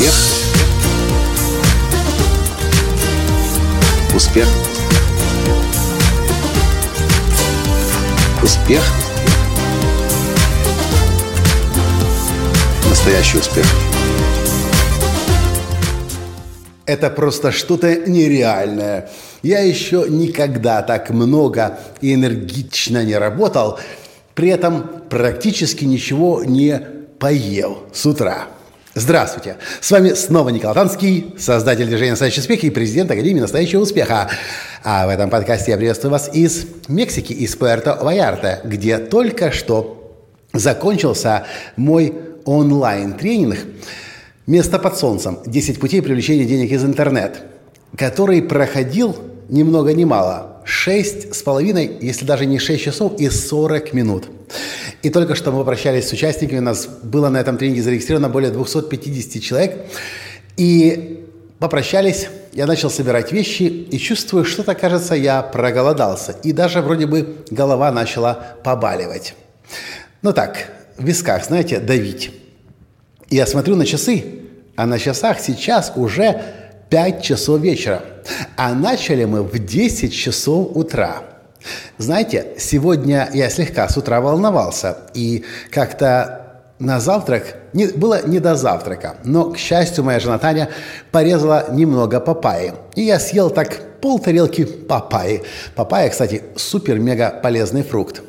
Успех. Успех. Успех. Настоящий успех. Это просто что-то нереальное. Я еще никогда так много и энергично не работал, при этом практически ничего не поел с утра. Здравствуйте! С вами снова Николай Танский, создатель движения «Настоящий успех» и президент Академии «Настоящего успеха». А в этом подкасте я приветствую вас из Мексики, из Пуэрто-Ваярта, где только что закончился мой онлайн-тренинг «Место под солнцем. 10 путей привлечения денег из интернет», который проходил ни много ни мало шесть с половиной, если даже не 6 часов и 40 минут. И только что мы попрощались с участниками, у нас было на этом тренинге зарегистрировано более 250 человек. И попрощались, я начал собирать вещи и чувствую, что-то, кажется, я проголодался. И даже вроде бы голова начала побаливать. Ну так, в висках, знаете, давить. И я смотрю на часы, а на часах сейчас уже 5 часов вечера. А начали мы в 10 часов утра. Знаете, сегодня я слегка с утра волновался и как-то на завтрак, не, было не до завтрака, но, к счастью, моя жена Таня порезала немного папайи. И я съел так пол тарелки папайи. Папайя, кстати, супер-мега полезный фрукт.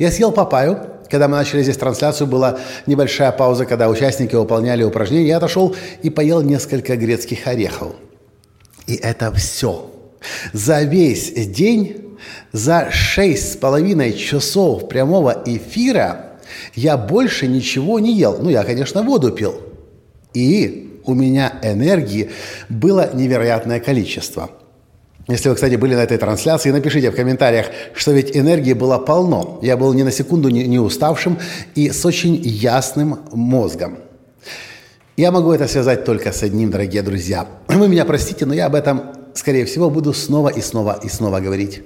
Я съел папайю, когда мы начали здесь трансляцию, была небольшая пауза, когда участники выполняли упражнения. Я отошел и поел несколько грецких орехов. И это все. За весь день, за шесть с половиной часов прямого эфира я больше ничего не ел. Ну, я, конечно, воду пил. И у меня энергии было невероятное количество – если вы, кстати, были на этой трансляции, напишите в комментариях, что ведь энергии было полно. Я был ни на секунду не, уставшим и с очень ясным мозгом. Я могу это связать только с одним, дорогие друзья. Вы меня простите, но я об этом, скорее всего, буду снова и снова и снова говорить.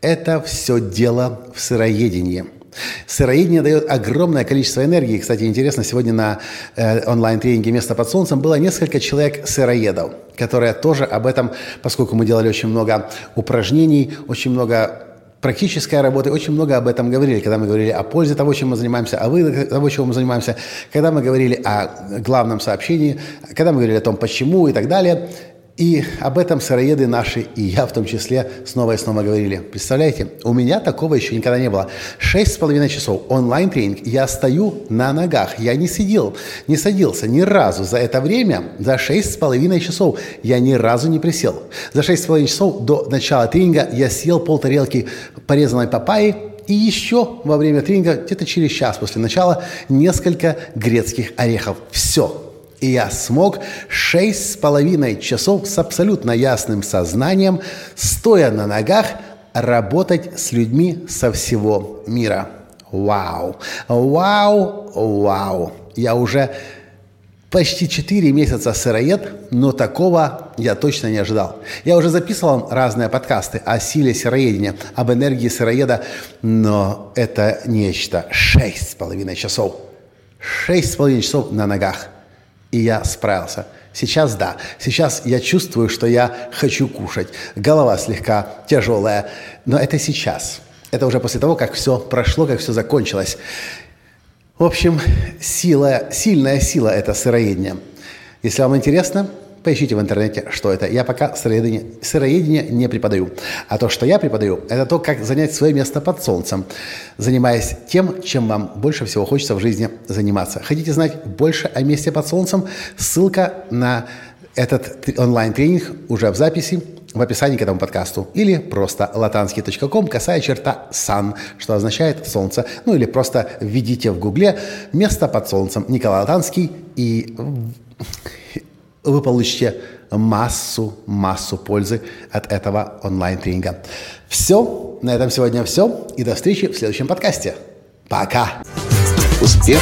Это все дело в сыроедении – Сыроедение дает огромное количество энергии. Кстати, интересно, сегодня на э, онлайн-тренинге «Место под солнцем» было несколько человек сыроедов, которые тоже об этом, поскольку мы делали очень много упражнений, очень много практической работы, очень много об этом говорили, когда мы говорили о пользе того, чем мы занимаемся, о выгоде того, чем мы занимаемся, когда мы говорили о главном сообщении, когда мы говорили о том, почему и так далее. И об этом сыроеды наши, и я в том числе, снова и снова говорили. Представляете, у меня такого еще никогда не было. Шесть с половиной часов онлайн-тренинг, я стою на ногах, я не сидел, не садился ни разу за это время, за шесть с половиной часов я ни разу не присел. За шесть с половиной часов до начала тренинга я съел полтарелки порезанной папайи, и еще во время тренинга, где-то через час после начала, несколько грецких орехов. Все. И я смог шесть с половиной часов с абсолютно ясным сознанием, стоя на ногах, работать с людьми со всего мира. Вау! Вау! Вау! Я уже почти 4 месяца сыроед, но такого я точно не ожидал. Я уже записывал разные подкасты о силе сыроедения, об энергии сыроеда, но это нечто. Шесть с половиной часов. Шесть с половиной часов на ногах – и я справился. Сейчас да. Сейчас я чувствую, что я хочу кушать. Голова слегка тяжелая. Но это сейчас. Это уже после того, как все прошло, как все закончилось. В общем, сила, сильная сила – это сыроедение. Если вам интересно, Поищите в интернете, что это. Я пока сыроедение, сыроедение не преподаю. А то, что я преподаю, это то, как занять свое место под солнцем, занимаясь тем, чем вам больше всего хочется в жизни заниматься. Хотите знать больше о месте под солнцем? Ссылка на этот онлайн-тренинг уже в записи в описании к этому подкасту. Или просто latansky.com, косая черта «сан», что означает «солнце». Ну или просто введите в гугле «место под солнцем» Николай Латанский и вы получите массу, массу пользы от этого онлайн-тренинга. Все, на этом сегодня все, и до встречи в следующем подкасте. Пока! Успех!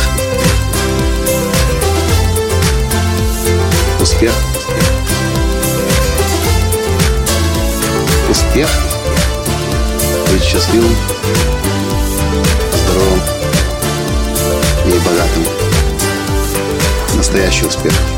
Успех! Успех! Быть счастливым, здоровым и богатым. Настоящий успех!